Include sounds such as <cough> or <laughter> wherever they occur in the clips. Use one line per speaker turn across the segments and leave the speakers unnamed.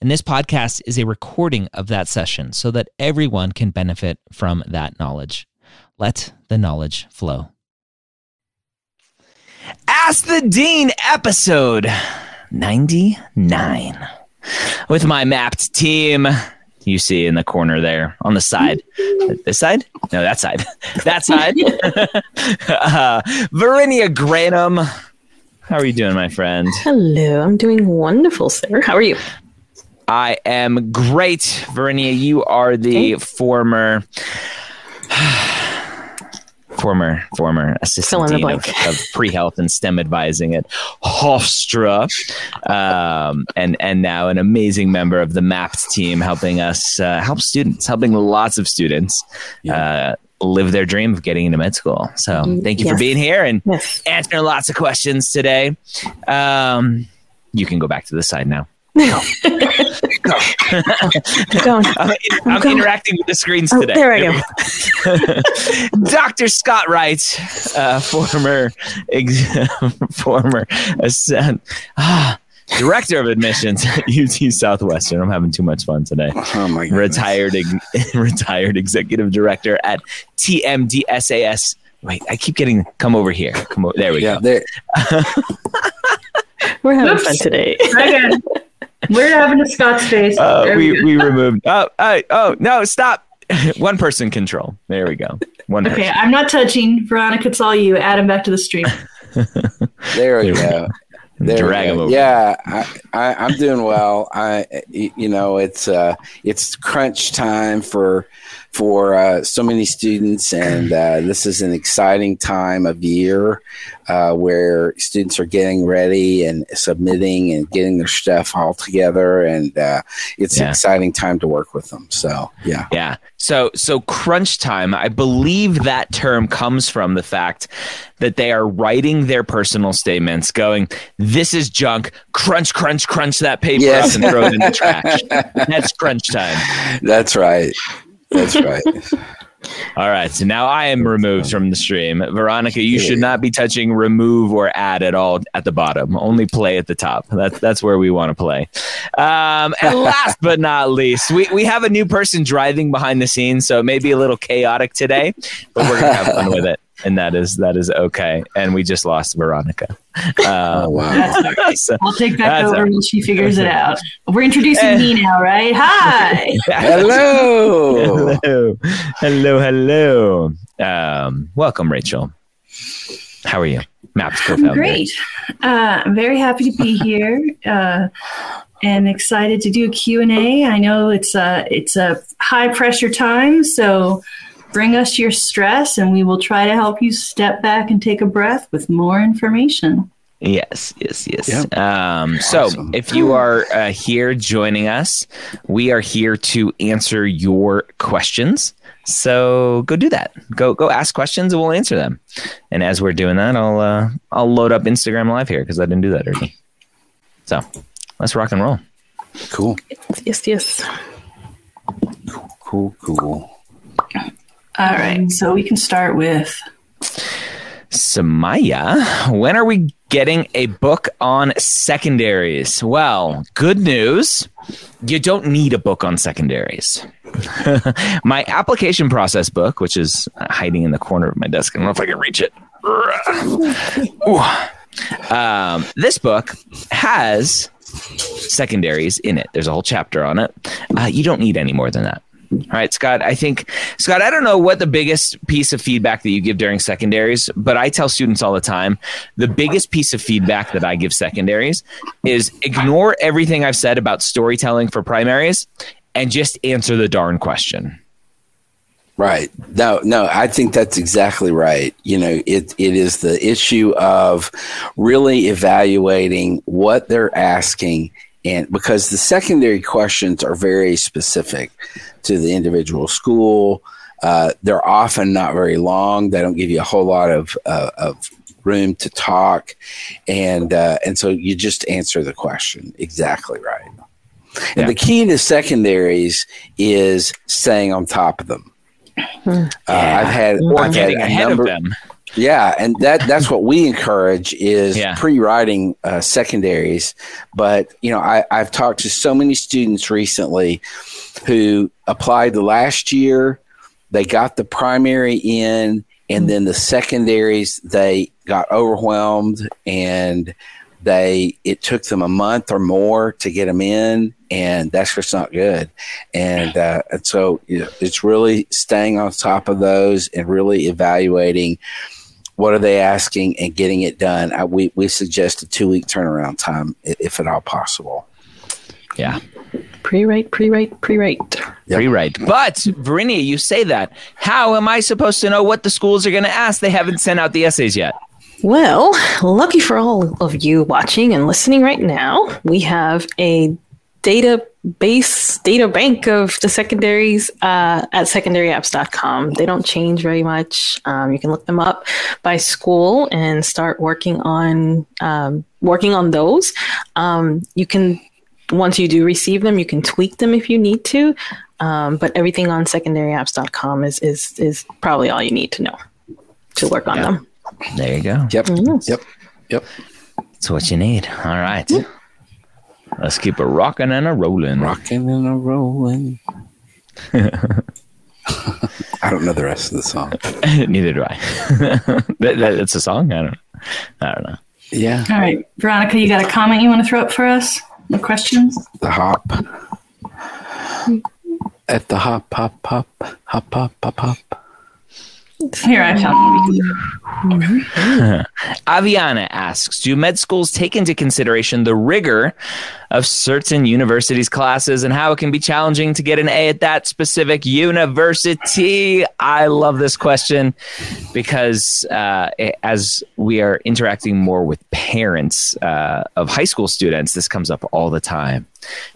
and this podcast is a recording of that session so that everyone can benefit from that knowledge. Let the knowledge flow. Ask the Dean episode 99 with my Mappd team. You see in the corner there on the side. This side? No, that side. <laughs> that side. <laughs> <laughs> uh, Verinia Granum. How are you doing, my friend?
Hello, I'm doing wonderful, sir. How are you?
I am great. Verinia, you are the okay. former <sighs> former former assistant dean of, of, pre-health and STEM advising at Hofstra, um, and and now an amazing member of the Mappd team, helping us uh, help students, helping lots of students. Yeah. Uh, live their dream of getting into med school. So mm, thank you yes. for being here and yes. answering lots of questions today. Um, you can go back to the side now. Go. Go. I'm, I'm, I'm interacting with the screens oh, today.
There I
go. <laughs> Dr. Scott Wright, uh, former ex- <laughs> former uh, ah, director of admissions at <laughs> UT Southwestern. I'm having too much fun today.
Oh my
god. Retired retired executive director at TMDSAS. Wait, I keep getting come over here. Come over. There we yeah, go.
We're having Oops. fun today.
We're having a Scott's face.
Uh, we, we, we removed. Oh, oh, oh, no, stop. <laughs> One person control. There we go. One
okay,
person.
I'm not touching. Veronica, it's all you. Add him back to the stream. <laughs>
there we go. There
Drag him over.
Yeah, I, I, am doing well. I, you know, it's uh, it's crunch time for for uh, so many students, and uh, this is an exciting time of year uh, where students are getting ready and submitting and getting their stuff all together, and uh, it's yeah. an exciting time to work with them. So, yeah,
yeah. So, so crunch time. I believe that term comes from the fact that they are writing their personal statements, going, "This is junk." Crunch, crunch, crunch that paper yes. up and throw it in the trash. <laughs> That's crunch time.
That's right. That's right. <laughs>
All right. So now I am removed from the stream. Veronica, you should not be touching remove or add at all at the bottom. Only play at the top. That's that's where we want to play. Um, and <laughs> last but not least, we, we have a new person driving behind the scenes, so it may be a little chaotic today, but we're gonna have fun with it and that is that is okay. And we just lost Veronica.
Um, oh wow! <laughs>
so, I'll take that over when she figures it out. We're introducing me now, right? Hi. <laughs>
hello.
hello. Hello. Hello. Um, welcome, Rachel. How are you? Maps
co-founder. Great. Uh, I'm very happy to be here. Uh, and excited to do a Q&A. I know it's a it's a high pressure time, so Bring us your stress, and we will try to help you step back and take a breath with more information.
Yes, yes, yes. Yep. Um, so, awesome. if you are uh, here joining us, we are here to answer your questions. So go do that. Go go ask questions, and we'll answer them. And as we're doing that, I'll uh, I'll load up Instagram Live here because I didn't do that early. So let's rock and roll.
Cool.
Yes, yes.
Cool, Cool, cool.
All right. So we can start with
Samaya. When are we getting a book on secondaries? Well, good news. You don't need a book on secondaries. <laughs> my application process book, which is hiding in the corner of my desk, I don't know if I can reach it. <laughs> Um, this book has secondaries in it. There's a whole chapter on it. Uh, you don't need any more than that. All right, Scott. I think, Scott, I don't know what the biggest piece of feedback that you give during secondaries, but I tell students all the time the biggest piece of feedback that I give secondaries is ignore everything I've said about storytelling for primaries and just answer the darn question.
Right. No, no, I think that's exactly right. You know, it it is the issue of really evaluating what they're asking and because the secondary questions are very specific to the individual school, uh, they're often not very long. They don't give you a whole lot of uh, of room to talk, and uh, and so you just answer the question exactly right. And
Yeah.
the key to secondaries is staying on top of them. Uh, I've had
or
I've had
getting
a
ahead
number-
of them.
Yeah, and that that's what we encourage is
Yeah.
pre-writing uh, secondaries. But you know, I, I've talked to so many students recently who applied the last year. They got the primary in, and then the secondaries they got overwhelmed, and they it took them a month or more to get them in, and that's just not good. And, uh, and so you know, it's really staying on top of those and really evaluating what are they asking and getting it done. I, we we suggest a two week turnaround time if at all possible.
Yeah.
Pre-write, pre-write, pre-write.
Yep.
Pre-write. But Verinia, you say that. How am I supposed to know what the schools are going to ask? They haven't sent out the essays yet.
Well, lucky for all of you watching and listening right now, we have a database, data bank of the secondaries uh, at secondaryapps.com. They don't change very much. Um, you can look them up by school and start working on um, working on those. Um, you can once you do receive them, you can tweak them if you need to. Um, but everything on secondaryapps.com is is is probably all you need to know to work on
Yeah.
them.
There you go.
Yep.
Yes.
Yep. Yep.
That's what you need. All right. Let's keep a rocking and a rolling.
Rocking and a rolling. <laughs> I don't know the rest of the song. <laughs>
Neither do I. <laughs> that, that, that's a song. I don't. I don't know.
Yeah.
All right, Veronica, you got a comment you want to throw up for us? No questions?
The hop. At the hop, hop, hop, hop, hop, hop, hop.
Here, I one.
Aviana asks Do med schools take into consideration the rigor of certain universities' classes and how it can be challenging to get an A at that specific university? I love this question because uh, as we are interacting more with parents uh, of high school students, this comes up all the time.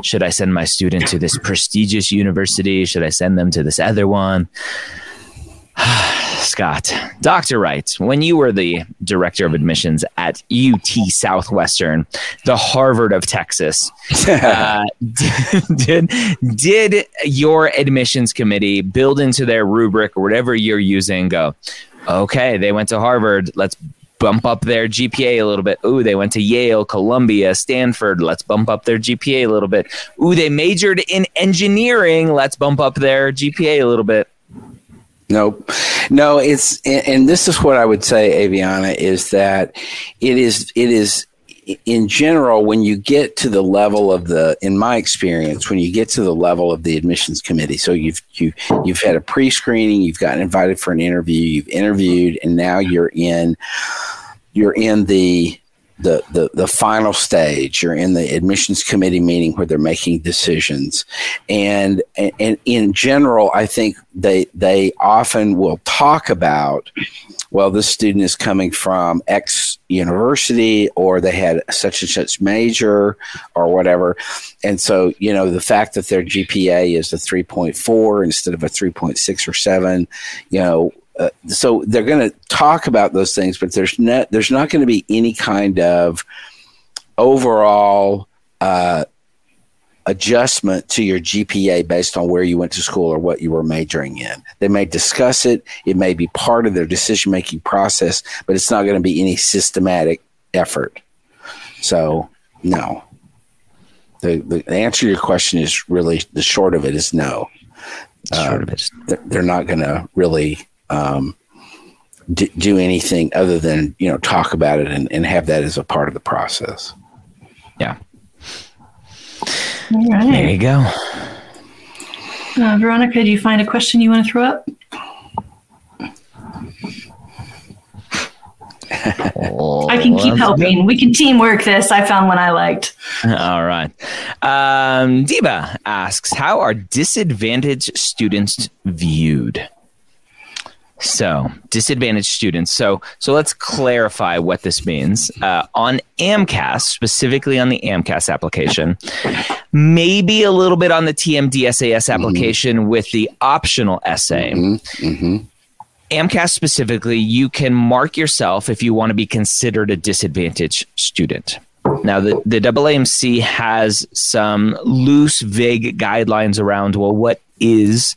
Should I send my student to this prestigious university? Should I send them to this other one? <sighs> Scott, Dr. Wright, when you were the director of admissions at UT Southwestern, the Harvard of Texas, <laughs> uh, did, did your admissions committee build into their rubric or whatever you're using go, okay, they went to Harvard, let's bump up their GPA a little bit. Ooh, they went to Yale, Columbia, Stanford. Let's bump up their GPA a little bit. Ooh, they majored in engineering. Let's bump up their GPA a little bit.
Nope. No, it's and this is what I would say, Aviana, is that it is it is in general when you get to the level of the in my experience when you get to the level of the admissions committee so you've you you've had a pre-screening you've gotten invited for an interview you've interviewed and now you're in you're in the the, the the final stage. You're in the admissions committee meeting where they're making decisions. And and, and in general i think they they often will talk about well this student is coming from x university or they had such and such major or whatever. And so you know the fact that their gpa is a 3.4 instead of a 3.6 or 7 you know uh, so they're going to talk about those things, but there's not there's not going to be any kind of overall uh, adjustment to your GPA based on where you went to school or what you were majoring in. They may discuss it; it may be part of their decision making process, but it's not going to be any systematic effort. So, no. The, the answer to your question is really the short of it is no.
Sort of it.
They're, they're not going to really um, d- do anything other than you know talk about it and, and have that as a part of the process.
Yeah.
All
There you go.
Uh, Veronica, do you find a question you want to throw up? I can keep helping. We can teamwork this. I found one I liked.
All right. Um, Diva asks, how are disadvantaged students viewed? So, disadvantaged students. So, so let's clarify what this means. Uh, on AMCAS, specifically on the AMCAS application, maybe a little bit on the TMDSAS application mm-hmm. with the optional essay. Mm-hmm. Mm-hmm. AMCAS specifically, you can mark yourself if you want to be considered a disadvantaged student. Now, the, the AAMC has some loose, vague guidelines around, well, what is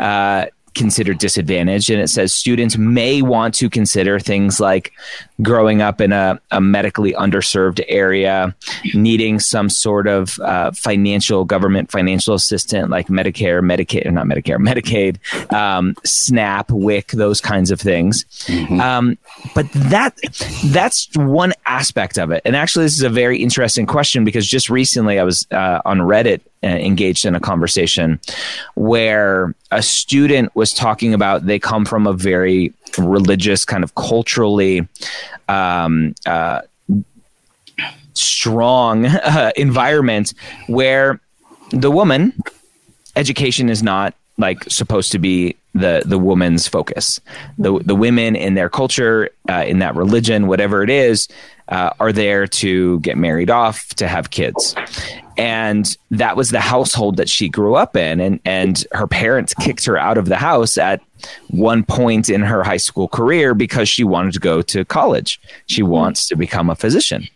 uh, considered disadvantaged. And it says students may want to consider things like growing up in a, a medically underserved area, needing some sort of uh, financial government financial assistant like Medicare, Medicaid, or not Medicare, <laughs> Medicaid, um, SNAP, WIC, those kinds of things. Mm-hmm. Um, but that that's one aspect of it. And actually, this is a very interesting question because just recently I was uh, on Reddit engaged in a conversation where a student was talking about they come from a very religious kind of culturally um, uh, strong <laughs> uh, environment where the woman education is not like supposed to be the the woman's focus. The the women in their culture, uh, in that religion, whatever it is, uh, are there to get married off, to have kids, and that was the household that she grew up in, and and her parents kicked her out of the house at one point in her high school career because she wanted to go to college. She wants to become a physician,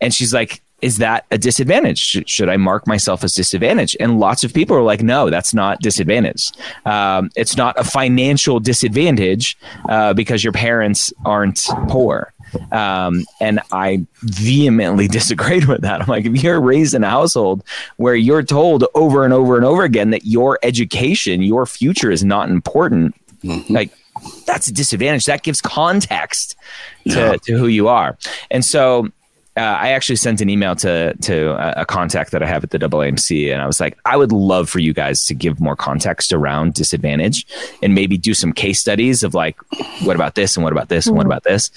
and she's like, is that a disadvantage? Should I mark myself as disadvantaged? And lots of people are like, no, that's not disadvantage. Um, it's not a financial disadvantage uh, because your parents aren't poor. Um, and I vehemently <laughs> disagreed with that. I'm like, if you're raised in a household where you're told over and over and over again that your education, your future is not important, mm-hmm. like that's a disadvantage. That gives context to, yeah. to who you are. And so uh, I actually sent an email to to a, a, contact that I have at the AAMC, and I was like, I would love for you guys to give more context around disadvantage, and maybe do some case studies of like, what about this, and what about this, and what mm-hmm. about this.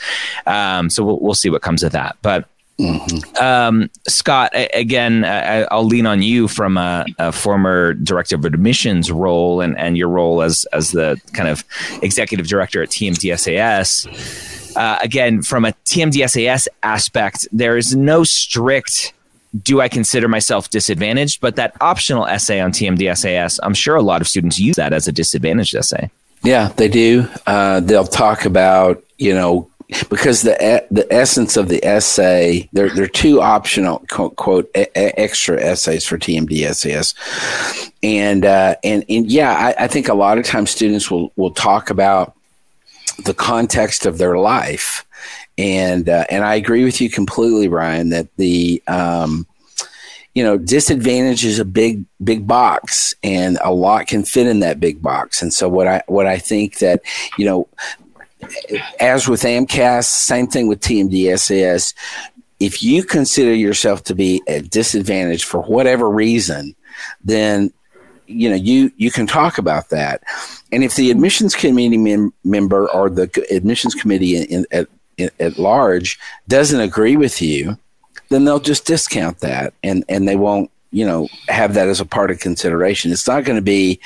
Um, so we'll we'll see what comes of that, but. Mm-hmm. Um, Scott, again, I, will lean on you from a, a, former director of admissions role and, and your role as as the kind of executive director at TMDSAS uh, again, from a TMDSAS aspect, there is no strict do I consider myself disadvantaged? But that optional essay on TMDSAS, I'm sure a lot of students use that as a disadvantaged essay.
Yeah, they do. Uh, they'll talk about, you know, because the the essence of the essay, there there are two optional quote, quote extra essays for TMDSAS, and uh, and and yeah, I, I think a lot of times students will will talk about the context of their life. And uh, and I agree with you completely, Ryan, that the um, you know disadvantage is a big big box, and a lot can fit in that big box. And so what I what I think that you know, as with AMCAS, same thing with TMDSAS. If you consider yourself to be at disadvantage for whatever reason, then you know you you can talk about that. And if the admissions committee mem- member or the admissions committee in, in, at, at large doesn't agree with you then they'll just discount that and and they won't you know have that as a part of consideration. It's not going to be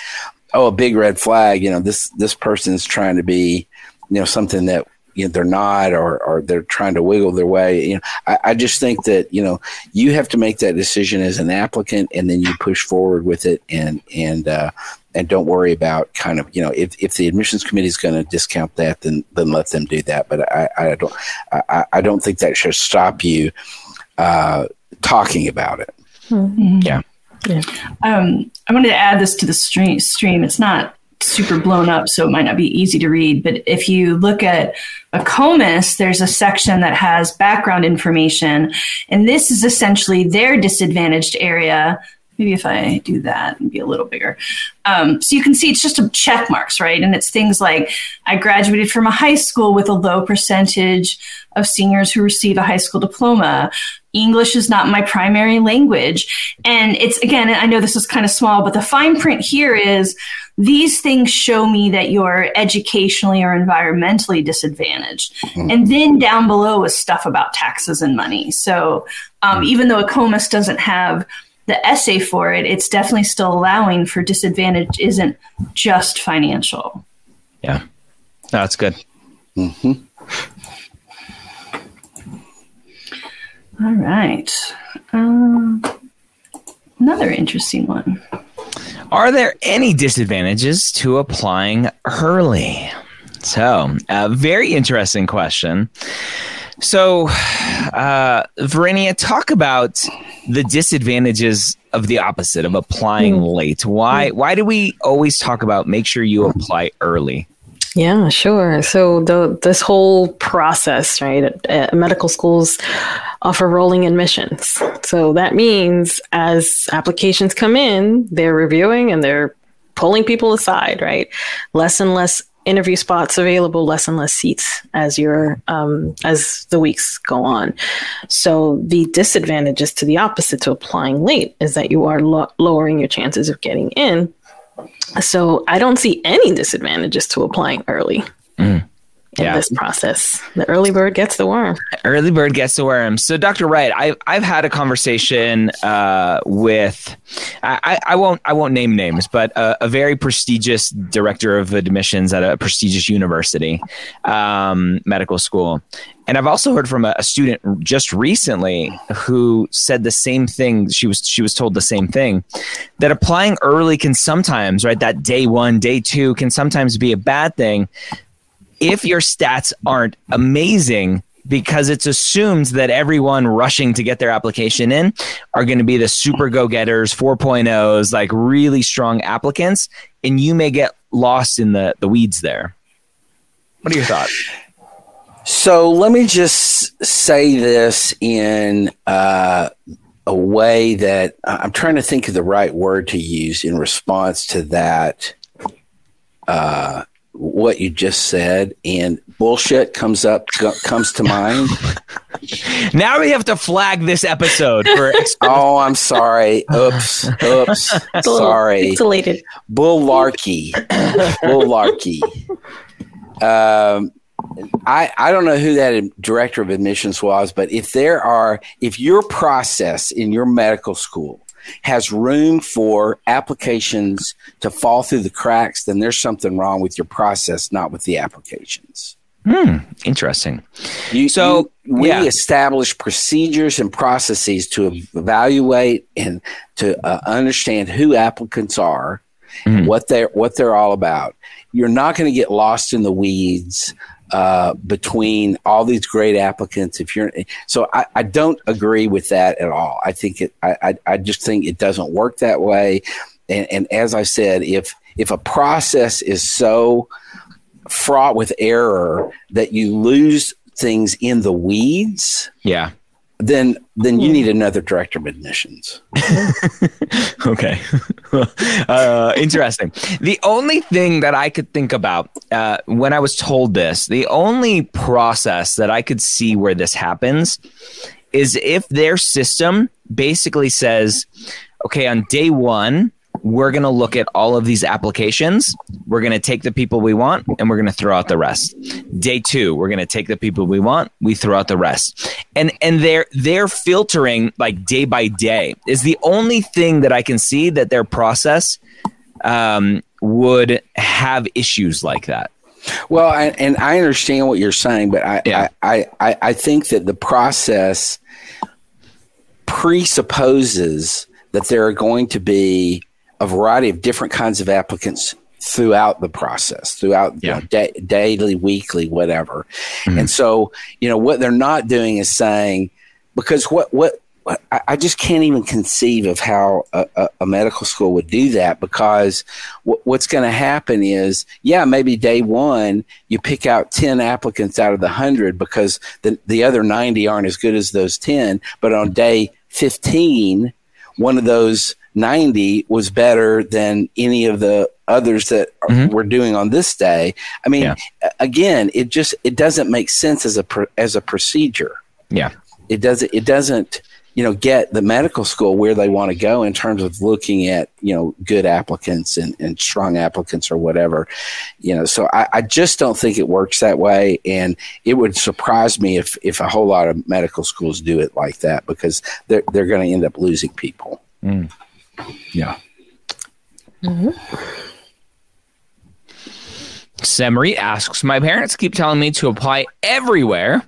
oh a big red flag you know this this person is trying to be you know something that you know, they're not or, or they're trying to wiggle their way. You know, I, I just think that, you know, you have to make that decision as an applicant and then you push forward with it and, and, uh, and don't worry about kind of, you know, if, if the admissions committee is going to discount that, then, then let them do that. But I, I don't, I, I don't think that should stop you, uh, talking about it.
Mm-hmm. Yeah.
Yeah. Um, I wanted to add this to the stream. Stream. It's not super blown up, so it might not be easy to read. But if you look at AACOMAS, there's a section that has background information, and this is essentially their disadvantaged area. Maybe if I do that and be a little bigger. Um, so you can see it's just a check marks, right? And it's things like I graduated from a high school with a low percentage of seniors who receive a high school diploma. English is not my primary language. And it's again, I know this is kind of small, but the fine print here is these things show me that you're educationally or environmentally disadvantaged. Mm-hmm. And then down below is stuff about taxes and money. So um, mm-hmm. even though AACOMAS doesn't have the essay for it, it's definitely still allowing for disadvantage isn't just financial.
Yeah. that's good.
hmm
All right. Um, another interesting one.
Are there any disadvantages to applying early? So, a very interesting question. So, uh, Verinia, talk about the disadvantages of the opposite of applying late. Why? Why do we always talk about make sure you apply early?
Yeah, sure. So the this whole process, right? At, at medical schools offer rolling admissions. So that means as applications come in, they're reviewing and they're pulling people aside, right? Less and less interview spots available, less and less seats as your um, as the weeks go on. So the disadvantages to the opposite to applying late is that you are lo- lowering your chances of getting in. So I don't see any disadvantages to applying early in
Yeah.
this process. The early bird gets the worm.
Early bird gets the worm. So, Dr. Wright, I've I've had a conversation uh, with I, I- won't I won't name names, but a, a very prestigious director of admissions at a prestigious university, um, medical school, and I've also heard from a, a student just recently who said the same thing. She was she was told the same thing that applying early can sometimes right that day one day two can sometimes be a bad thing if your stats aren't amazing because it's assumed that everyone rushing to get their application in are going to be the super go-getters 4.0s like really strong applicants and you may get lost in the the weeds there what are your thoughts
So let me just say this in uh, a way that I'm trying to think of the right word to use in response to that. Uh, what you just said and bullshit comes up comes to mind. <laughs>
now we have to flag this episode for <laughs>
Oh, I'm sorry. Oops. Oops.
It's a little
Sorry.
Pixelated.
Bullarky. Bullarky. Um, I, I don't know who that director of admissions was, but if there are, if your process in your medical school has room for applications to fall through the cracks, then there's something wrong with your process, not with the applications.
interesting
You,
So,
you- we
yeah.
establish procedures and processes to evaluate and to uh, understand who applicants are,
Mhm.
what they're what they're all about. You're not going to get lost in the weeds uh, between all these great applicants. If you're so, I, I don't agree with that at all. I think it. I, I, I just think it doesn't work that way. And, and as I said, if if a process is so fraught with error that you lose things in the weeds,
yeah
then then you need another director of admissions. <laughs>
okay. <laughs> uh, interesting. The only thing that I could think about uh, when I was told this, the only process that I could see where this happens is if their system basically says, okay, on day one, we're going to look at all of these applications. We're going to take the people we want and we're going to throw out the rest. Day 2, we're going to take the people we want, we throw out the rest. And and they're they're filtering like day by day. Is the only thing that I can see that their process um, would have issues like that.
Well, I, and I understand what you're saying, but I,
Yeah.
I, I, I think that the process presupposes that there are going to be a variety of different kinds of applicants throughout the process, throughout you know, da- daily, weekly, whatever. Mm-hmm. And so, you know, what they're not doing is saying, because what, what, I I just can't even conceive of how a, a, a medical school would do that because what, what's going to happen is, yeah, maybe day one you pick out 10 applicants out of the 100 because the, the other 90 aren't as good as those 10. But on day 15, one of those 90 was better than any of the others that
Mhm.
we're doing on this day. I mean,
Yeah.
again, it just it doesn't make sense as a pr- as a procedure
Yeah.
it doesn't it doesn't you know get the medical school where they want to go in terms of looking at you know good applicants and, and strong applicants or whatever you know so I, I just don't think it works that way and it would surprise me if if a whole lot of medical schools do it like that because they're they're going to end up losing people
Yeah. Mm-hmm. Semri asks, My parents keep telling me to apply everywhere.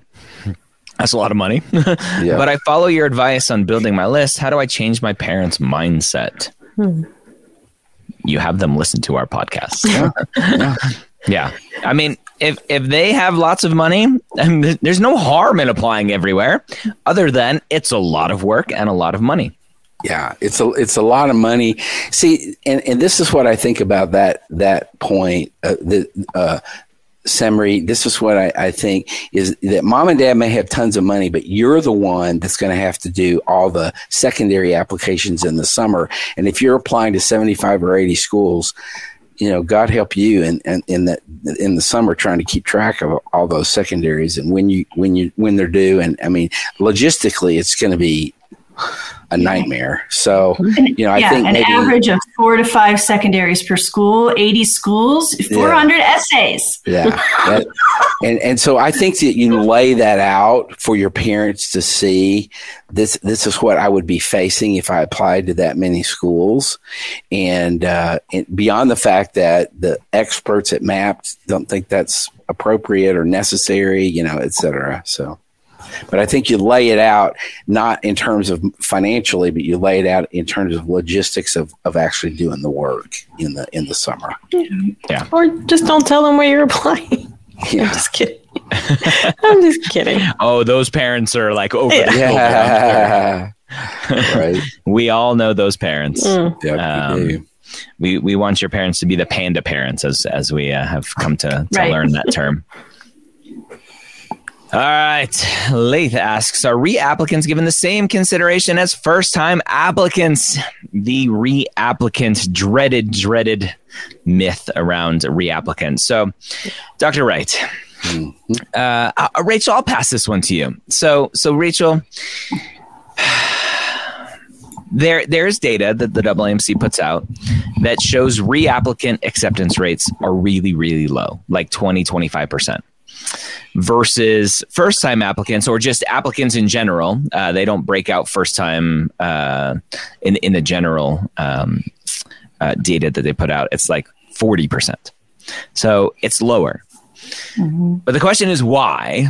That's a lot of money. <laughs>
Yeah.
But I follow your advice on building my list. How do I change my parents' mindset? Hmm. You have them listen to our podcast. <laughs>
yeah.
Yeah. I mean, if if they have lots of money, I <laughs> mean, there's no harm in applying everywhere, other than it's a lot of work and a lot of money.
Yeah, it's a it's a lot of money. See, and, and this is what I think about that that point. Uh, the uh, Semri, this is what I, I think is that mom and dad may have tons of money, but you're the one that's going to have to do all the secondary applications in the summer. And if you're applying to 75 or 80 schools, you know, God help you in, in, in that in the summer trying to keep track of all those secondaries and when you when you when they're due. And I mean, logistically, it's going to be a nightmare. So, you know, I
yeah,
think
an
maybe,
average of four to five secondaries per school, 80 schools, 400 essays.
Yeah. That, and and so I think that you lay that out for your parents to see this this is what I would be facing if I applied to that many schools. And, uh, and beyond the fact that the experts at Mappd don't think that's appropriate or necessary, you know, et cetera. So but I think you lay it out not in terms of financially, but you lay it out in terms of logistics of, of actually doing the work in the in the summer. Yeah.
Or just don't tell them where you're applying. <laughs> I'm just kidding. <laughs> I'm just kidding.
Oh, those parents are like over the
Yeah. <laughs> right.
We all know those parents.
Mm.
Yeah.
Um. We we want your parents to be the panda parents, as as we uh, have come to, to
Right.
learn that term. All right. Lath asks Are reapplicants given the same consideration as first time applicants? The reapplicant dreaded, dreaded myth around reapplicants. So, Dr. Wright, uh, uh, Rachel, I'll pass this one to you. So, so Rachel, there there's data that the AAMC puts out that shows reapplicant acceptance rates are really, really low, like 20, 25% versus first time applicants or just applicants in general. Uh, they don't break out first time uh, in, in the general um, uh, data that they put out. It's like 40%. So it's lower. But the question is why?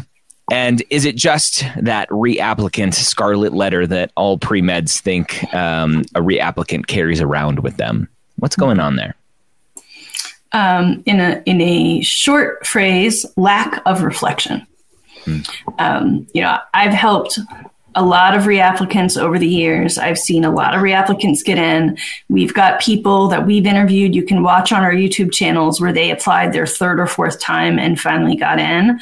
And is it just that reapplicant scarlet letter that all pre meds think um, a reapplicant carries around with them? What's going on there?
Um, in a in a short phrase, lack of reflection. Um, you know, I've helped a lot of reapplicants over the years. I've seen a lot of reapplicants get in. We've got people that we've interviewed. You can watch on our YouTube channels where they applied their third or fourth time and finally got in.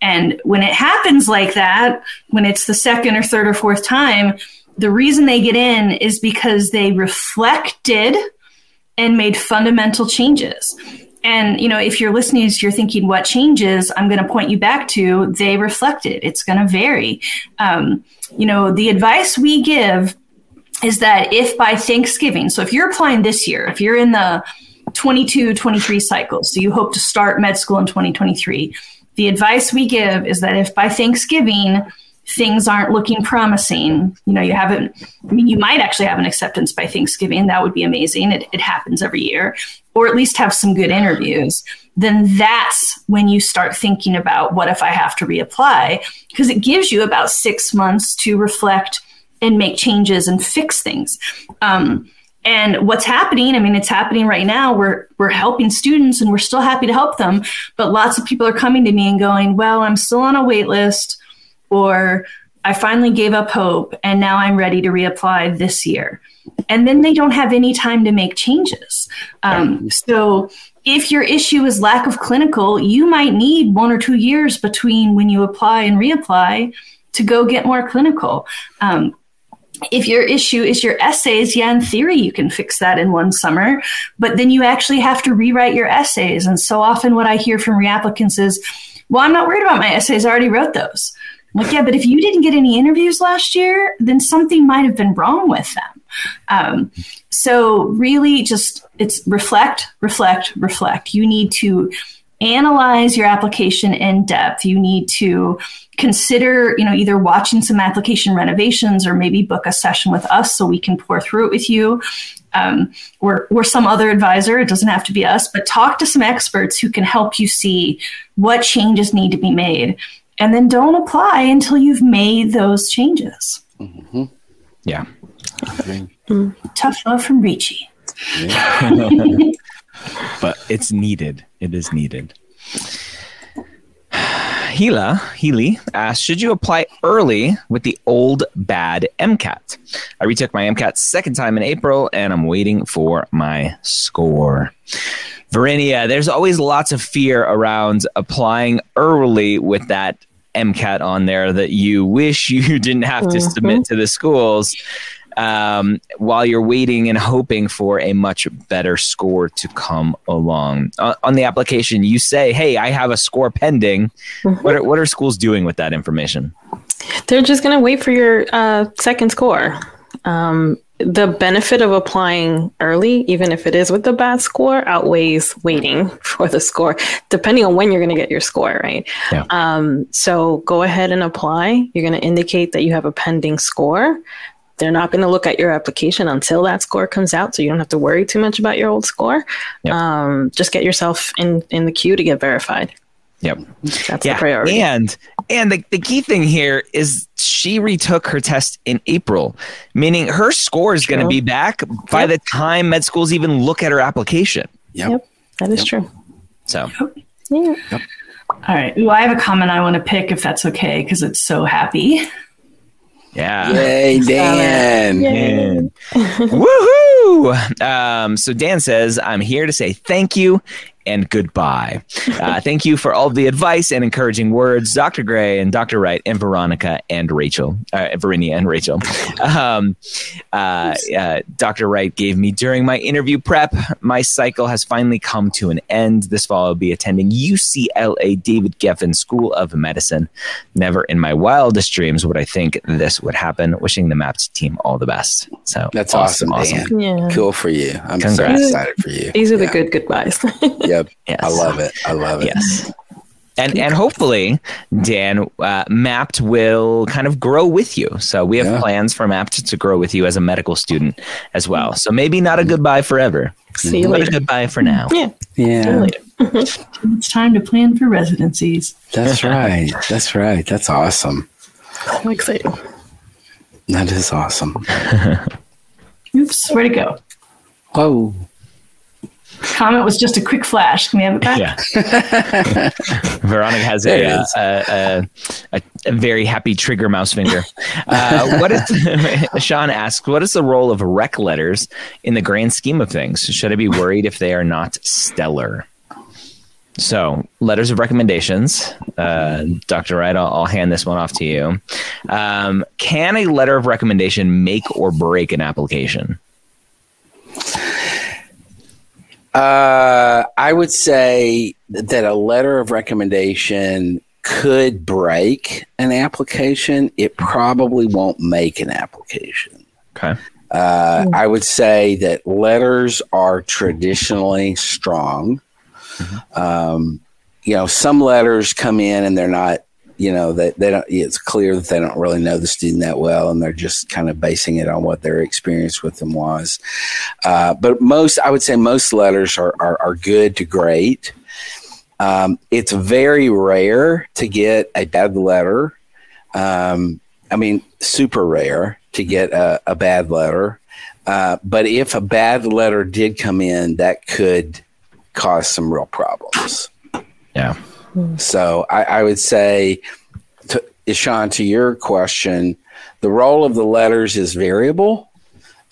And when it happens like that, when it's the second or third or fourth time, the reason they get in is because they reflected and made fundamental changes. And you know, if you're listening, you're thinking what changes, I'm going to point you back to they reflected. It's going to vary. Um, you know, the advice we give is that if by Thanksgiving, so if you're applying this year, if you're in the 22, 23 cycle, so you hope to start med school in 2023, the advice we give is that if by Thanksgiving things aren't looking promising, you know, you haven't, I mean, you might actually have an acceptance by Thanksgiving. That would be amazing. It, it happens every year, or at least have some good interviews. Then that's when you start thinking about what if I have to reapply? Because it gives you about six months to reflect and make changes and fix things. Um, and what's happening, I mean, it's happening right now. We're we're helping students and we're still happy to help them. But lots of people are coming to me and going, Well, I'm still on a wait list, or I finally gave up hope and now I'm ready to reapply this year. And then they don't have any time to make changes. Um, so if your issue is lack of clinical, you might need one or two years between when you apply and reapply to go get more clinical. Um, if your issue is your essays, yeah, in theory, you can fix that in one summer, but then you actually have to rewrite your essays. And so often, what I hear from reapplicants is, well, I'm not worried about my essays, I already wrote those. Like, yeah, but if you didn't get any interviews last year, then something might have been wrong with them. Um, so, really, just it's reflect, reflect, reflect. You need to analyze your application in depth. You need to consider, you know, either watching some application renovations or maybe book a session with us so we can pour through it with you. um, or or some other advisor. It doesn't have to be us, but talk to some experts who can help you see what changes need to be made, and then don't apply until you've made those changes.
Mm-hmm.
Yeah.
Tough love from Ricci. <laughs>
but it's needed. It is needed. Hila Healy asked, "Should you apply early with the old bad MCAT? I retook my MCAT second time in April, and I'm waiting for my score." Verinia, there's always lots of fear around applying early with that MCAT on there that you wish <laughs> you didn't have to mm-hmm. submit to the schools um, while you're waiting and hoping for a much better score to come along. Uh, on the application, you say, "Hey, I have a score pending." Mm-hmm. What are what are schools doing with that information?
They're just going to wait for your uh, second score. Um, the benefit of applying early, even if it is with a bad score, outweighs waiting <laughs> for the score, depending on when you're going to get your score, right? Yeah. Um, so go ahead and apply. You're going to indicate that you have a pending score. They're not going to look at your application until that score comes out, so you don't have to worry too much about your old score. Yep. Um, just get yourself in in the queue to get verified.
Yep,
that's yeah. the priority.
And and the, the key thing here is she retook her test in April, meaning her score is going to be back by yep. the time med schools even look at her application.
Yep, yep that is true.
So,
yeah.
All right. Well, I have a comment I want to pick if that's okay because it's so happy.
Yeah.
Yay, Dan.
Yay. <laughs> Woohoo. Um, so Dan says, I'm here to say thank you and goodbye. Uh, thank you for all the advice and encouraging words, Dr. Gray and Dr. Wright and Veronica and Rachel, uh, Verinia and Rachel. Um, uh, uh, Dr. Wright gave me during my interview prep. My cycle has finally come to an end. This fall, I'll be attending UCLA David Geffen School of Medicine. Never in my wildest dreams would I think this would happen. Wishing the MAPS team all the best. So
that's awesome. Awesome. awesome. Yeah. Cool for you. I'm Congrats. so excited for you.
These are yeah. the good goodbyes. <laughs>
yeah. Yep. Yes. I love it. I love it.
Yes. And, and hopefully, Dan, uh, Mappd will kind of grow with you. So we have yeah. plans for Mappd to grow with you as a medical student as well. So maybe not a goodbye forever.
See you later.
a goodbye for now.
Yeah.
Yeah. <laughs>
it's time to plan for residencies.
That's right. That's right. That's awesome.
So exciting.
That is awesome. <laughs>
Oops, where'd it go?
Whoa.
Comment was just a quick flash. Can we have it back?
Yeah. <laughs> Veronica has a, uh, a, a, a, very happy trigger mouse finger. Uh, what is <laughs> Sean asks? What is the role of rec letters in the grand scheme of things? Should I be worried if they are not stellar? So, letters of recommendations. Uh, Dr. Wright, I'll, I'll, hand this one off to you. Um, can a letter of recommendation make or break an application?
Uh, I would say that a letter of recommendation could break an application. It probably won't make an application.
Okay.
Uh, I would say that letters are traditionally strong. Mm-hmm. Um, you know, some letters come in and they're not you know that they, they, don't it's clear that they don't really know the student that well and they're just kind of basing it on what their experience with them was. Uh, but most i would say most letters are, are, are good to great um, it's very rare to get a bad letter. Um, i mean super rare to get a, a bad letter. Uh, but if a bad letter did come in that could cause some real problems.
Yeah
so I, I would say, to, Ishan, to your question, the role of the letters is variable.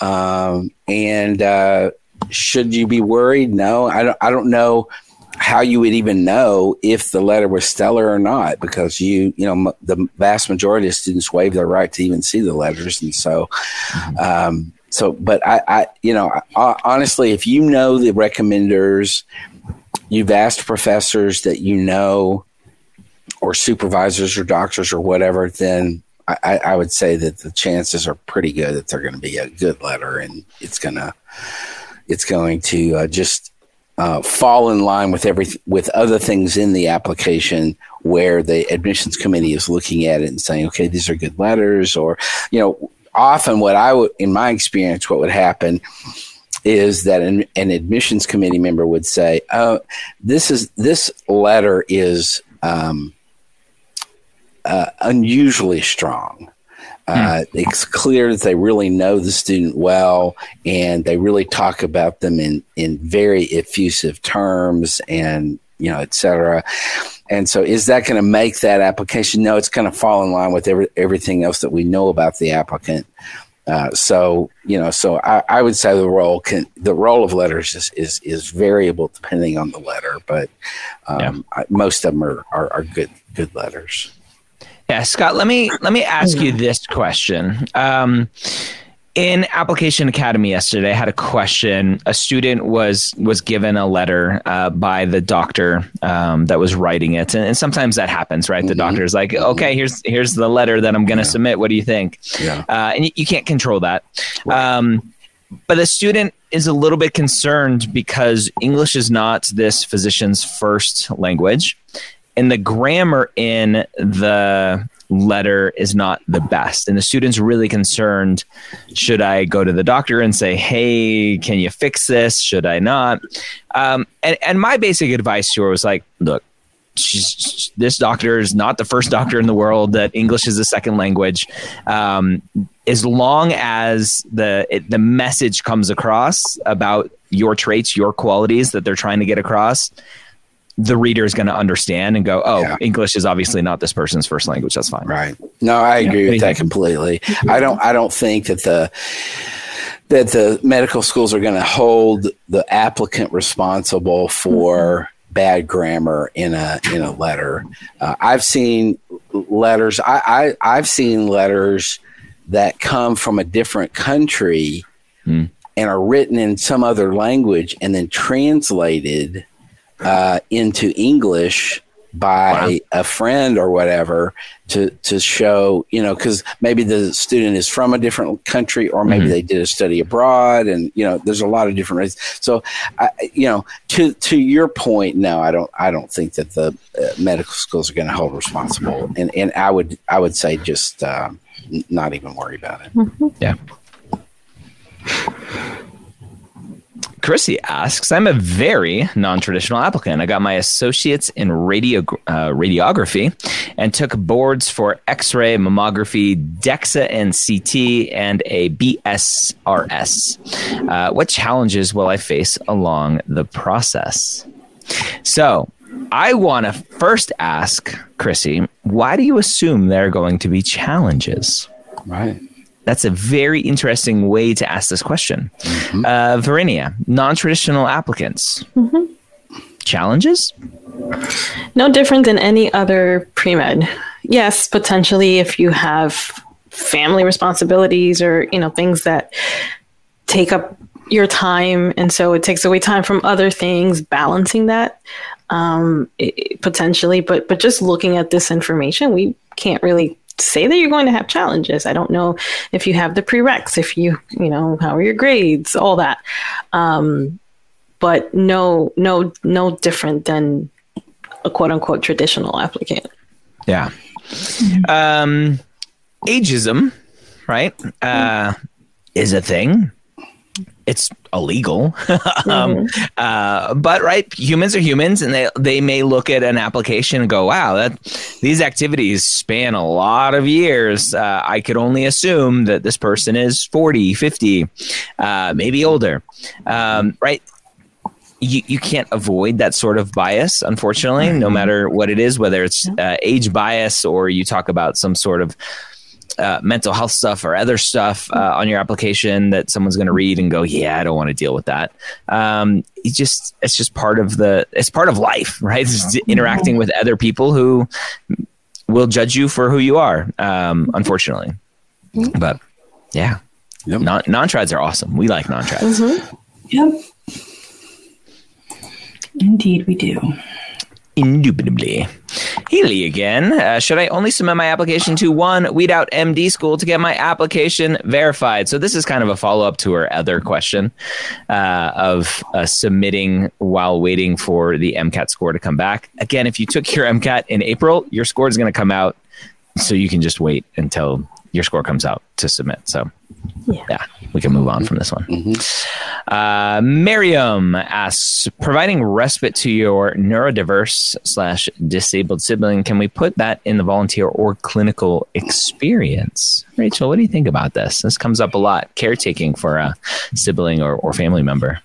Um, and uh, should you be worried? No, I don't. I don't know how you would even know if the letter was stellar or not because you you know m- the vast majority of students waive their right to even see the letters and so um, so but I, I you know I, honestly if you know the recommenders you've asked professors that you know or supervisors or doctors or whatever, then I, I, would say that the chances are pretty good that they're going to be a good letter and it's going to it's going to uh, just uh, fall in line with every with other things in the application where the admissions committee is looking at it and saying, okay, these are good letters, or you know, often what I would, in my experience, what would happen is that an, an admissions committee member would say, "Oh, this is this letter is um, uh, unusually strong." Uh, hmm. It's clear that they really know the student well, and they really talk about them in in very effusive terms, and you know, et cetera. And so, is that going to make that application? No, it's going to fall in line with every, everything else that we know about the applicant. Uh, so you know, so I, I, would say the role can the role of letters is is, is variable depending on the letter, but um, yeah. I, most of them are, are, are good good letters.
Yeah, Scott. Let me let me ask you this question. Um, in application academy yesterday i had a question a student was was given a letter uh, by the doctor um, that was writing it and, and, sometimes that happens right mm-hmm. the doctor's like okay here's here's the letter that i'm going to yeah. submit what do you think yeah. Uh, and you, you, can't control that right. um, but the student is a little bit concerned because english is not this physician's first language and the grammar in the letter is not the best. And the student's really concerned should I go to the doctor and say, hey, can you fix this? Should I not? Um, and, and my basic advice to her was like, look, this doctor is not the first doctor in the world that English is a second language. Um, as long as the it, the message comes across about your traits, your qualities that they're trying to get across, the reader is going to understand and go, oh, yeah. English is obviously not this person's first language. That's fine.
Right. No, I agree yeah. with that completely. I don't. I don't think that the that the medical schools are going to hold the applicant responsible for bad grammar in a in a letter. Uh, I've seen letters. I, I have seen letters that come from a different country mm. and are written in some other language and then translated uh, into English by wow. a friend or whatever to to show you know because maybe the student is from a different country or maybe mm-hmm. they did a study abroad and you know there's a lot of different reasons so I, you know to to your point no i don't i don't think that the uh, medical schools are going to hold responsible and and i would i would say just uh, not even worry about it
mm-hmm. yeah Chrissy asks, I'm a very non traditional applicant. I got my associates in radio, uh, radiography and took boards for x ray, mammography, DEXA and CT, and a BSRS. Uh, what challenges will I face along the process? So, I want to first ask Chrissy, why do you assume there are going to be challenges?
Right.
That's a very interesting way to ask this question. Mm-hmm. Uh, Verinia, non traditional applicants. Mm-hmm. Challenges?
No different than any other pre med. Yes, potentially if you have family responsibilities or, you know, things that take up your time and so it takes away time from other things balancing that um, it, potentially but but just looking at this information we can't really say that you're going to have challenges. I don't know if you have the prereqs, if you, you know, how are your grades, all that. Um, but no, no, no different than a quote unquote traditional applicant.
Yeah. Um, ageism, right, uh, is a thing it's illegal. <laughs> um, mm-hmm. uh, but right, humans are humans, and they they may look at an application and go, "Wow, that these activities span a lot of years. Uh, I could only assume that this person is 40, 50, uh, maybe older." Um, right. You, you can't avoid that sort of bias, unfortunately, no mm-hmm. matter what it is, whether it's uh, age bias or you talk about some sort of uh, mental health stuff or other stuff uh, on your application that someone's going to read and go, yeah, I don't want to deal with that. Um, it's just it's just part of the it's part of life, <laughs> right? It's interacting with other people who will judge you for who you are. Um, unfortunately, but yeah, yep. non non trads are awesome. We like non trads. Mm-hmm.
Yep. Indeed, we do.
Indubitably. Healy again. Uh, should I only submit my application to one Weed Out MD school to get my application verified? So this is kind of a follow up to her other question uh, of uh, submitting while waiting for the MCAT score to come back. Again, if you took your MCAT in April, your score is going to come out, so you can just wait until your score comes out to submit. So
Yeah.
yeah, we can move on from this one.
Mm-hmm.
Uh, Miriam asks, providing respite to your neurodiverse slash disabled sibling, can we put that in the volunteer or clinical experience? Rachel, what do you think about this? This comes up a lot. Caretaking for a sibling or, or family member.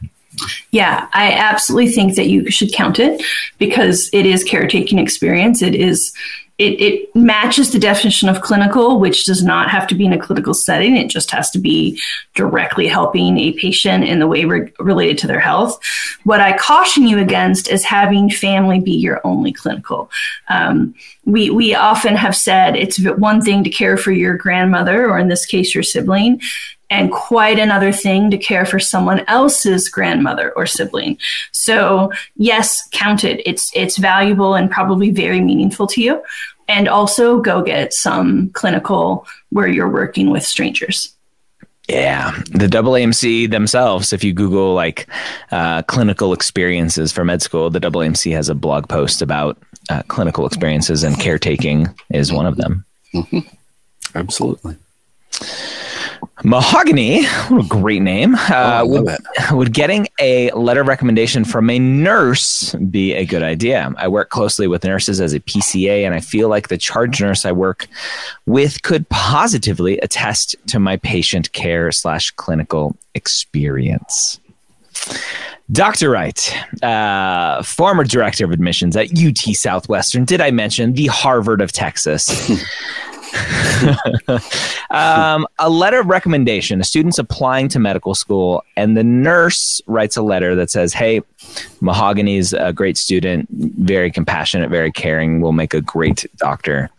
Yeah, I absolutely think that you should count it because it is caretaking experience. It is it, it matches the definition of clinical, which does not have to be in a clinical setting. It just has to be directly helping a patient in the way re- related to their health. What I caution you against is having family be your only clinical. Um, we we often have said it's one thing to care for your grandmother, or in this case, your sibling, and quite another thing to care for someone else's grandmother or sibling. So yes, count it. It's it's valuable and probably very meaningful to you. And also go get some clinical where you're working with strangers.
Yeah, the AAMC themselves. If you Google like uh, clinical experiences for med school, the AAMC has a blog post about uh, clinical experiences, and caretaking is one of them. <laughs>
Absolutely.
Mahogany, what a great name.
Oh,
Uh,
love
would, <laughs> would getting a letter of recommendation from a nurse be a good idea? I work closely with nurses as a PCA, and I feel like the charge nurse I work with could positively attest to my patient care slash clinical experience. Dr. Wright, uh, former director of admissions at UT Southwestern. Did I mention the Harvard of Texas? <laughs> <laughs> um, a letter of recommendation. A student's applying to medical school, and the nurse writes a letter that says, Hey, Mahogany's a great student, very compassionate, very caring, will make a great doctor.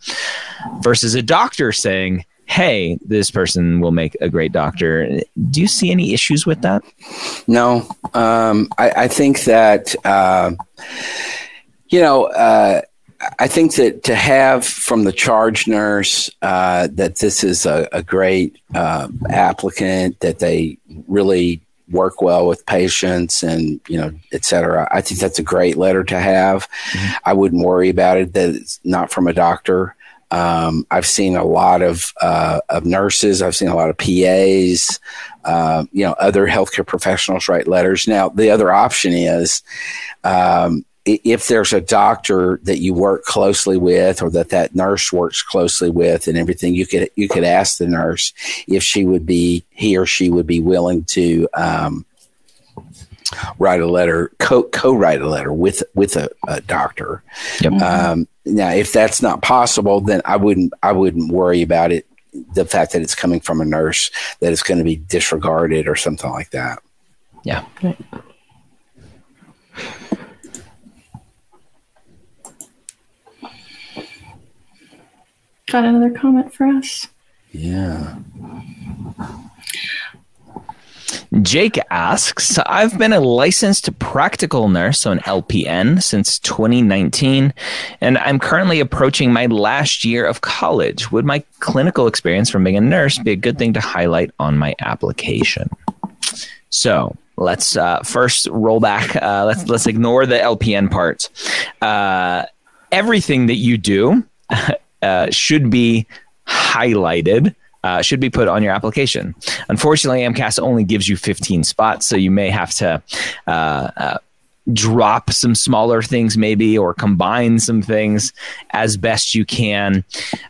Versus a doctor saying, Hey, this person will make a great doctor. Do you see any issues with that?
No, um, I, I think that uh, you know. Uh, I think that to have from the charge nurse uh, that this is a, a great uh, applicant, that they really work well with patients and you know et cetera. I think that's a great letter to have. I wouldn't worry about it that it's not from a doctor. Um, I've seen a lot of uh, of nurses. I've seen a lot of PAs. Uh, you know, other healthcare professionals write letters. Now, the other option is um, if there's a doctor that you work closely with, or that that nurse works closely with, and everything, you could you could ask the nurse if she would be he or she would be willing to. Um, write a letter co co-write a letter with with a, a doctor
Yep.
um, now if that's not possible then i wouldn't i wouldn't worry about it the fact that it's coming from a nurse that it's going to be disregarded or something like that
Yeah.
Got another comment for us?
yeah
Jake asks, I've been a licensed practical nurse, so an LPN, since 2019, and I'm currently approaching my last year of college. Would my clinical experience from being a nurse be a good thing to highlight on my application? So let's uh, first roll back. Uh, let's let's ignore the LPN part. Uh, everything that you do uh, should be highlighted. Uh, should be put on your application. Unfortunately, AMCAS only gives you 15 spots, so you may have to uh, uh, drop some smaller things, maybe, or combine some things as best you can.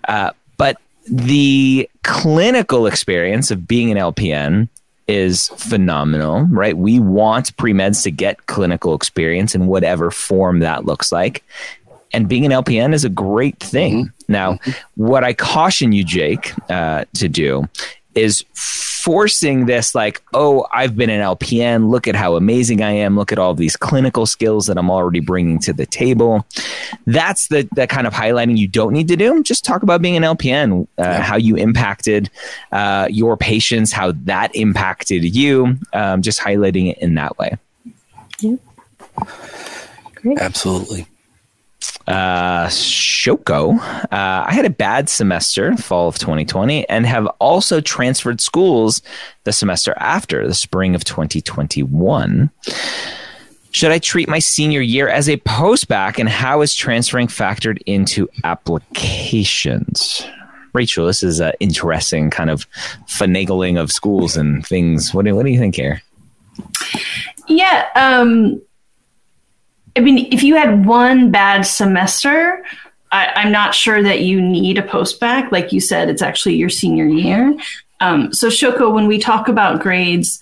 Uh, but the clinical experience of being an LPN is phenomenal, right? We want pre meds to get clinical experience in whatever form that looks like. And being an LPN is a great thing. Now, what I caution you, Jake, uh, to do is forcing this like, oh, I've been an LPN. Look at how amazing I am. Look at all these clinical skills that I'm already bringing to the table. That's the, the kind of highlighting you don't need to do. Just talk about being an LPN, uh, how you impacted uh, your patients, how that impacted you. Um, just highlighting it in that way.
Great.
absolutely
uh, Shoko. Uh, I had a bad semester, fall of 2020, and have also transferred schools the semester after, the spring of 2021. Should I treat my senior year as a post bac, and how is transferring factored into applications? Rachel, this is an interesting kind of finagling of schools and things. What do, what do you think here?
Yeah. Um, I mean, if you had one bad semester, I, am not sure that you need a post bac. Like you said, it's actually your senior year. Um, so, Shoko, when we talk about grades,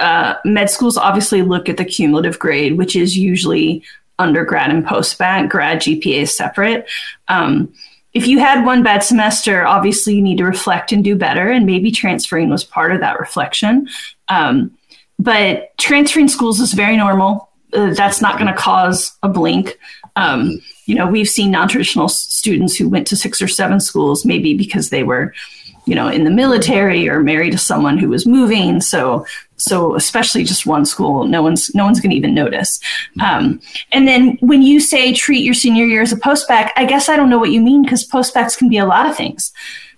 uh, med schools obviously look at the cumulative grade, which is usually undergrad and post bac. Grad GPA is separate. Um, if you had one bad semester, obviously you need to reflect and do better, and maybe transferring was part of that reflection. Um, but transferring schools is very normal. That's not going to cause a blink. Um, you know, we've seen non-traditional students who went to six or seven schools, maybe because they were, you know, in the military or married to someone who was moving. So, so especially just one school, no one's no one's going to even notice. Um, and then when you say treat your senior year as a post bac, I guess I don't know what you mean because post bacs can be a lot of things.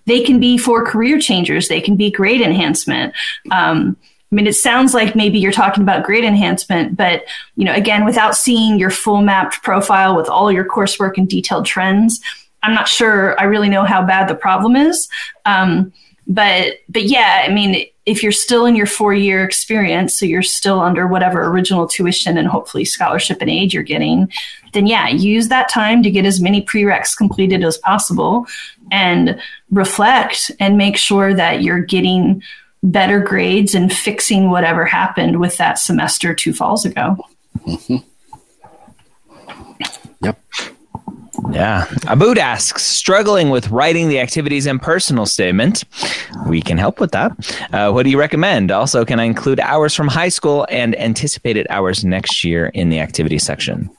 They can be for career changers. They can be grade enhancement. Um, I mean, it sounds like maybe you're talking about grade enhancement, but you know, again, without seeing your full Mappd profile with all your coursework and detailed trends, I'm not sure I really know how bad the problem is. Um, but but yeah, I mean, if you're still in your four year experience, so you're still under whatever original tuition and hopefully scholarship and aid you're getting, then yeah, use that time to get as many prereqs completed as possible and reflect and make sure that you're getting better grades and fixing whatever happened with that semester two falls ago. Mm-hmm.
Yep.
Yeah. Abood asks, struggling with writing the activities and personal statement. We can help with that. Uh, what do you recommend? Also, can I include hours from high school and anticipated hours next year in the activity section?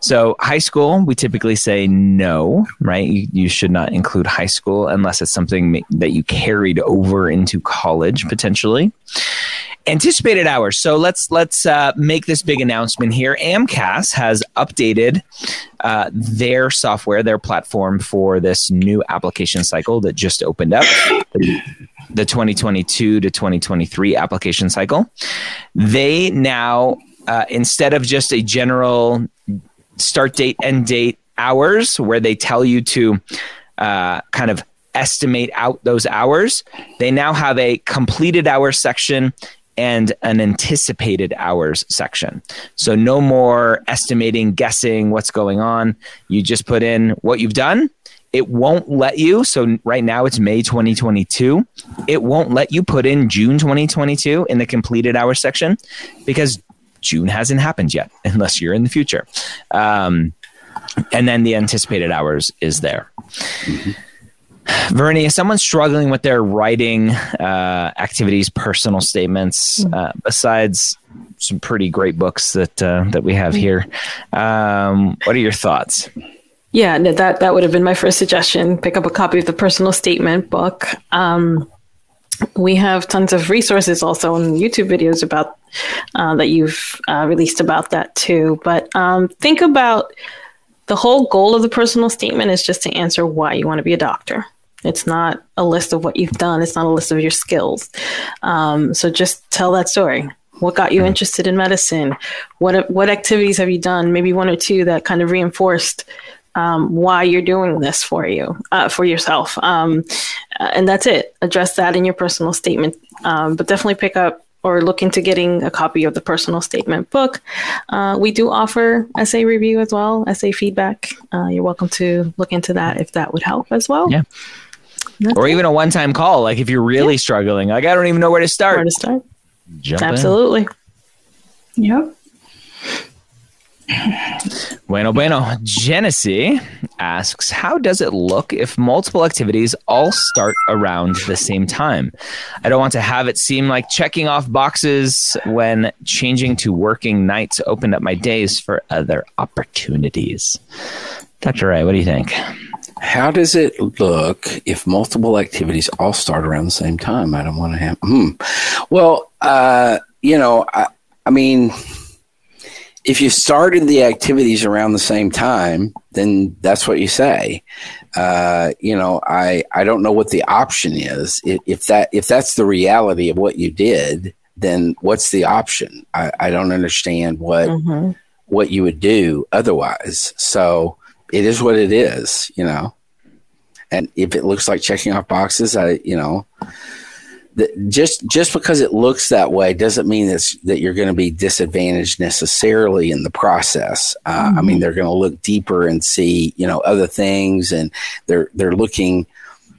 So, high school, we typically say no, right? You, you, should not include high school unless it's something that you carried over into college potentially. Anticipated hours. So let's let's uh, make this big announcement here. AMCAS has updated uh, their software, their platform for this new application cycle that just opened up. The 2022 to 2023 application cycle. They now, uh, instead of just a general start date, end date, hours, where they tell you to uh, kind of estimate out those hours. They now have a completed hours section and an anticipated hours section. So no more estimating, guessing what's going on. You just put in what you've done. It won't let you. So right now it's May 2022. It won't let you put in June 2022 in the completed hours section because June hasn't happened yet, <laughs> unless you're in the future. Um, and then the anticipated hours is there. Mm-hmm. Vernie, is someone struggling with their writing uh, activities, personal statements, mm-hmm. uh, besides some pretty great books that uh, that we have here? Um, what are your thoughts?
Yeah, no, that that would have been my first suggestion. Pick up a copy of the personal statement book. Um, we have tons of resources also on YouTube videos about uh, that you've uh, released about that too. But um, think about the whole goal of the personal statement is just to answer why you want to be a doctor. It's not a list of what you've done. It's not a list of your skills. Um, so just tell that story. What got you mm-hmm. interested in medicine? What what activities have you done? Maybe one or two that kind of reinforced um, why you're doing this for you, uh, for yourself. Um, and that's it. Address that in your personal statement. Um, but definitely pick up or look into getting a copy of the personal statement book. Uh, we do offer essay review as well, essay feedback. Uh, you're welcome to look into that if that would help as well.
Yeah. That's or even a one time call. Like if you're really yeah. struggling, like I don't even know where to start.
Where to start. Jump Absolutely.
In. Yep.
Bueno, bueno. Genesee asks, how does it look if multiple activities all start around the same time? I don't want to have it seem like checking off boxes when changing to working nights opened up my days for other opportunities. Dr. Wright, what do you think?
How does it look if multiple activities all start around the same time? I don't want to have. Hmm. Well, uh, you know, I, I mean, if you started the activities around the same time, then that's what you say. Uh, you know, I I don't know what the option is. If that if that's the reality of what you did, then what's the option? I, I don't understand what mm-hmm. what you would do otherwise. So it is what it is. You know, and if it looks like checking off boxes, I you know just just because it looks that way doesn't mean that's, that you're going to be disadvantaged necessarily in the process. Uh, mm-hmm. I mean, they're going to look deeper and see you know other things, and they're they're looking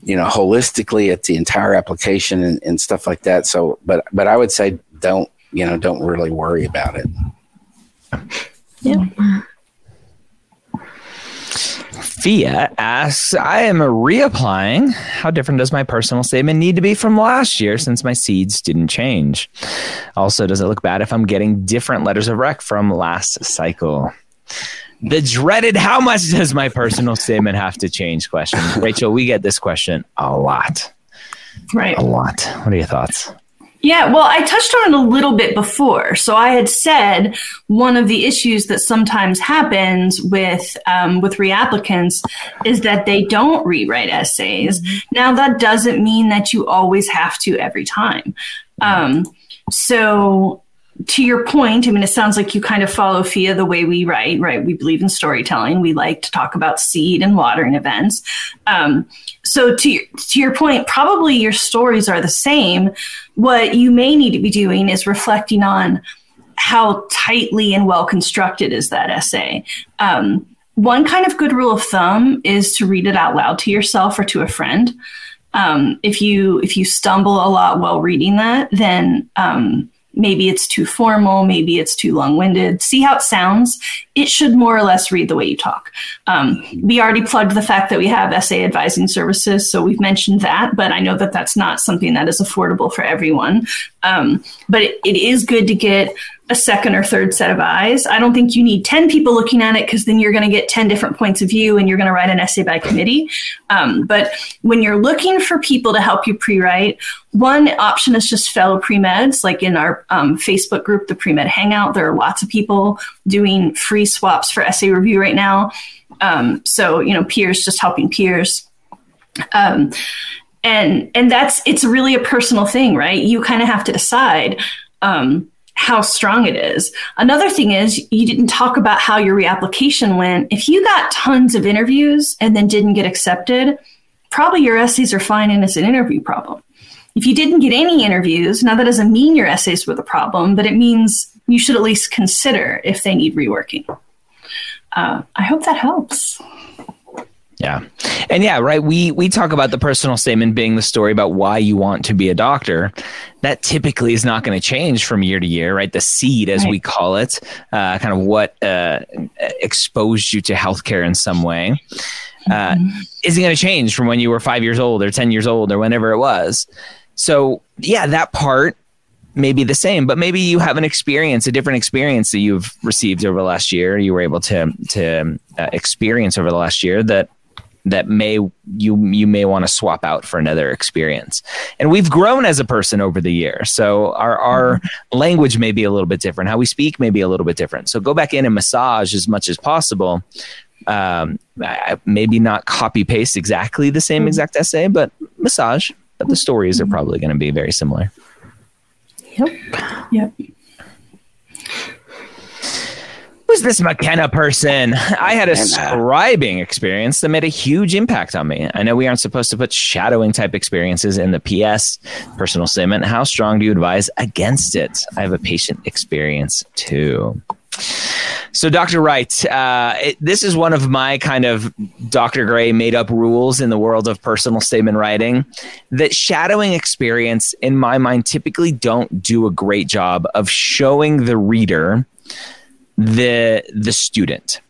you know holistically at the entire application and, and stuff like that. So, but but I would say don't you know don't really worry about it.
Yeah.
Fia asks, I am reapplying. How different does my personal statement need to be from last year since my seeds didn't change? Also, does it look bad if I'm getting different letters of rec from last cycle? The dreaded how much does my personal statement have to change question. Rachel, we get this question a lot.
Right.
A lot. What are your thoughts?
Yeah, well, I touched on it a little bit before. So I had said one of the issues that sometimes happens with um, with reapplicants is that they don't rewrite essays. Mm-hmm. Now that doesn't mean that you always have to every time. Um, so to your point, I mean, it sounds like you kind of follow Fia the way we write, right? We believe in storytelling. We like to talk about seed and watering events. Um, so to your, to your point, probably your stories are the same. What you may need to be doing is reflecting on how tightly and well constructed is that essay. Um, one kind of good rule of thumb is to read it out loud to yourself or to a friend. Um, if you if you stumble a lot while reading that, then um, Maybe it's too formal, maybe it's too long winded. See how it sounds. It should more or less read the way you talk. Um, we already plugged the fact that we have essay advising services, so we've mentioned that, but I know that that's not something that is affordable for everyone. Um, but it, it is good to get a second or third set of eyes. I don't think you need 10 people looking at it because then you're going to get 10 different points of view and you're going to write an essay by committee. Um, but when you're looking for people to help you pre write, one option is just fellow pre meds. Like in our um, Facebook group, the Pre Med Hangout, there are lots of people doing free swaps for essay review right now. Um, so, you know, peers just helping peers. Um, and and that's it's really a personal thing, right? You kind of have to decide um, how strong it is. Another thing is you didn't talk about how your reapplication went. If you got tons of interviews and then didn't get accepted, probably your essays are fine and it's an interview problem. If you didn't get any interviews, now that doesn't mean your essays were the problem, but it means you should at least consider if they need reworking. Uh, I hope that helps.
Yeah. And yeah, right. We we talk about the personal statement being the story about why you want to be a doctor. That typically is not going to change from year to year, right? The seed, as right. we call it, uh, kind of what uh, exposed you to healthcare in some way, uh, mm-hmm. isn't going to change from when you were five years old or ten years old or whenever it was. So yeah, that part may be the same, but maybe you have an experience, a different experience that you've received over the last year. You were able to to uh, experience over the last year that that may you you may want to swap out for another experience. And we've grown as a person over the year. So our our mm-hmm. language may be a little bit different. How we speak may be a little bit different. So go back in and massage as much as possible. Um, maybe not copy paste exactly the same mm-hmm. exact essay, but massage. But the stories are mm-hmm. probably going to be very similar.
Yep.
Yep
who's this McKenna person? I had a scribing experience that made a huge impact on me. I know we aren't supposed to put shadowing type experiences in the PS personal statement. How strong do you advise against it? I have a patient experience too. So, Dr. Wright, uh, it, this is one of my kind of Dr. Gray made up rules in the world of personal statement writing that shadowing experience, in my mind, typically don't do a great job of showing the reader the the student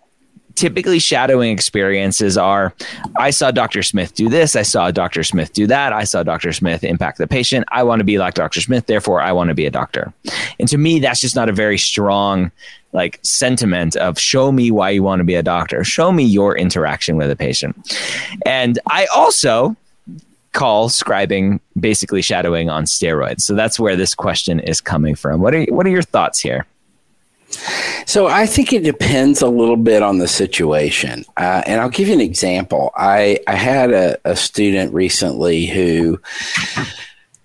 typically shadowing experiences are I saw Dr. Smith do this, I saw Dr. Smith do that, I saw Dr. Smith impact the patient. I want to be like Dr. Smith, therefore I want to be a doctor. And to me that's just not a very strong like sentiment of show me why you want to be a doctor. Show me your interaction with a patient. And I also call scribing basically shadowing on steroids. So that's where this question is coming from. What are what are your thoughts here?
So I think it depends a little bit on the situation. Uh, and I'll give you an example. I, I had a, a student recently who,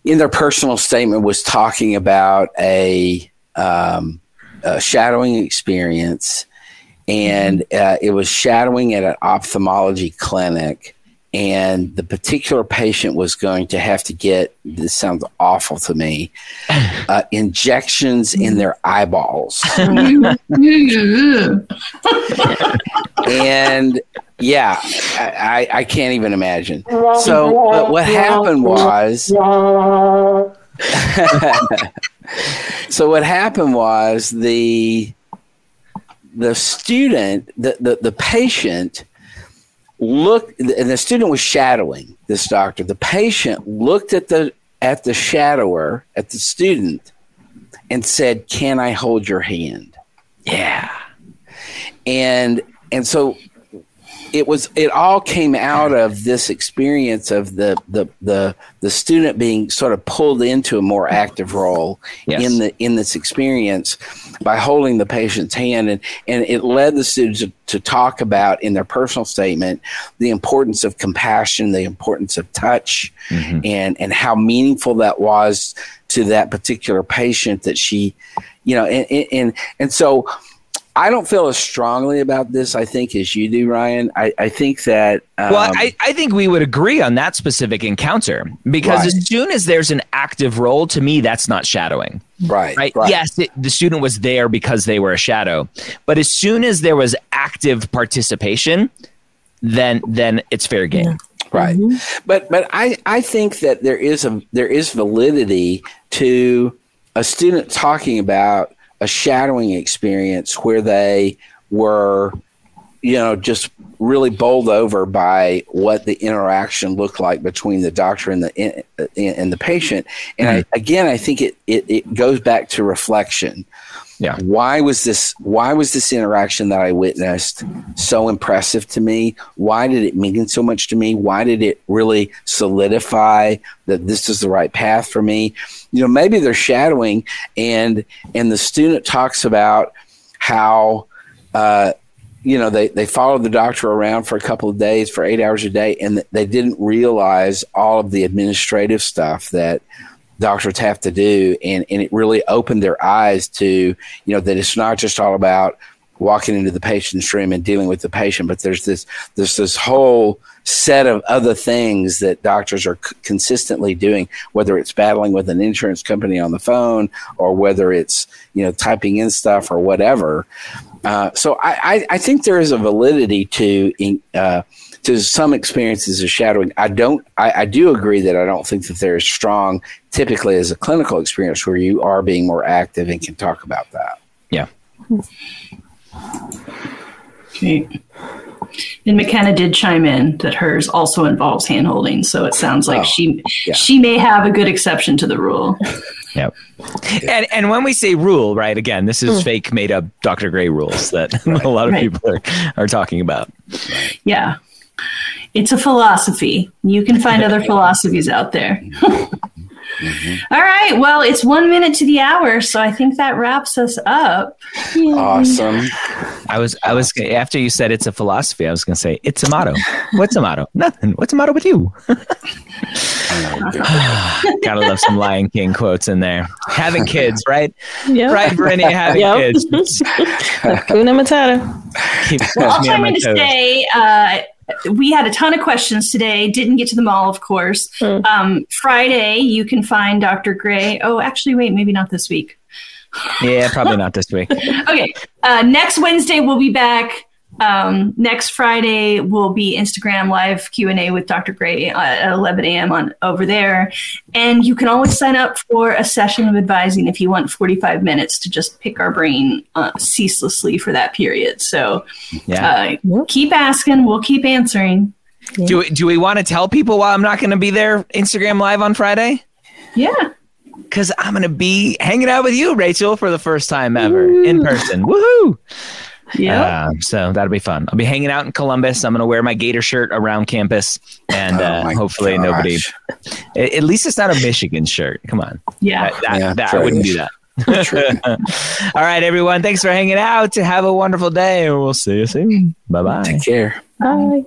in their personal statement, was talking about a, um, a shadowing experience. And uh, it was shadowing at an ophthalmology clinic. And the particular patient was going to have to get this sounds awful to me <laughs> uh, injections in their eyeballs. <laughs> And yeah I, I can't even imagine. So but what happened was <laughs> so what happened was the the student the, the, the patient looked and the student was shadowing this doctor the patient looked at the at the shadower at the student and said can i hold your hand
Yeah.
and and so it was it all came out of this experience of the the the the student being sort of pulled into a more active role
Yes.
in the in this experience by holding the patient's hand and and it led the students to, to talk about in their personal statement the importance of compassion the importance of touch
Mhm.
and and how meaningful that was to that particular patient that she you know and and and, and so I don't feel as strongly about this, I think, as you do, Ryan. I, I think that. Um,
Well, I, I think we would agree on that specific encounter because
Right.
as soon as there's an active role, to me, that's not shadowing.
right,
Right?
right.
Yes, it, the student was there because they were a shadow, but as soon as there was active participation, then then it's fair game.
right but but i i think that there is a there is validity to a student talking about a shadowing experience where they were you know just really bowled over by what the interaction looked like between the doctor and the and the patient. And hmm. I, again i think it, it it goes back to reflection
Yeah.
why was this why was this interaction that i witnessed so impressive to me? Why did it mean so much to me? Why did it really solidify that this is the right path for me? You know maybe they're shadowing and and the student talks about how uh you know they they followed the doctor around for a couple of days for eight hours a day and they didn't realize all of the administrative stuff that doctors have to do. And and it really opened their eyes to you know that it's not just all about walking into the patient's room and dealing with the patient but there's this there's this whole set of other things that doctors are c- consistently doing whether it's battling with an insurance company on the phone or whether it's you know typing in stuff or whatever. Uh, so I, I, I think there is a validity to uh, to some experiences of shadowing. I don't. I, I do agree that I don't think that there is strong, typically as a clinical experience, where you are being more active and can talk about that.
Yeah.
Okay. And McKenna did chime in that hers also involves handholding, so it sounds like
Oh,
she
yeah.
she may have a good exception to the rule.
Yep. <laughs> And and when we say rule, right? Again, this is fake made up Dr. Gray rules that <laughs> a lot of
Right.
people are, are talking about.
Yeah. It's a philosophy. You can find other <laughs> philosophies out there. <laughs> All right. Well, it's one minute to the hour, so I think that wraps us up.
Awesome.
I was I was after you said it's a philosophy, I was gonna say it's a motto. What's a motto? Nothing. What's a motto with you? <laughs> <sighs> Gotta love some Lion King quotes in there. Having kids, right?
Yeah.
Right, Brittany, having
Yep.
kids.
Hakuna Matata.
Keeps
Well, I'll
me on
chime
my
in to say uh, we had a ton of questions today. Didn't get to them all, of course.
Hmm.
Um, Friday, you can find Dr. Gray. Oh, actually, wait, maybe not this week.
Yeah, probably not this week. <laughs>
Okay. Uh, next Wednesday, we'll be back. Um, next Friday will be Instagram live Q and A with Dr. Gray uh, at 11 a.m. on over there, and you can always sign up for a session of advising if you want 45 minutes to just pick our brain uh, ceaselessly for that period. So
Yeah.
uh, keep asking, we'll keep answering.
Do we, do we want to tell people why I'm not going to be there Instagram live on Friday?
Yeah,
Because I'm going to be hanging out with you, Rachel, for the first time ever in person. Woohoo!
Yeah.
Um, so that'll be fun. I'll be hanging out in Columbus. I'm going to wear my Gator shirt around campus, and
Oh
uh, hopefully
gosh.
nobody. At at least it's not a Michigan shirt. Come on,
yeah.
that, that,
Yeah,
that- I wouldn't do that. <laughs> All right, everyone. Thanks for hanging out. Have a wonderful day, and we'll see you soon. Bye bye.
Take care.
Bye.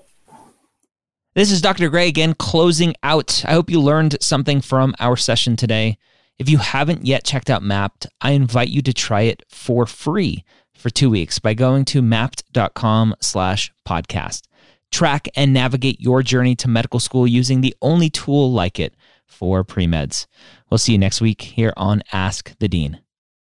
This is Dr. Gray again, closing out. I hope you learned something from our session today. If you haven't yet checked out Mappd, I invite you to try it for free for two weeks by going to mappd.com slash podcast. track and navigate your journey to medical school using the only tool like it for pre meds. We'll see you next week here on Ask the Dean.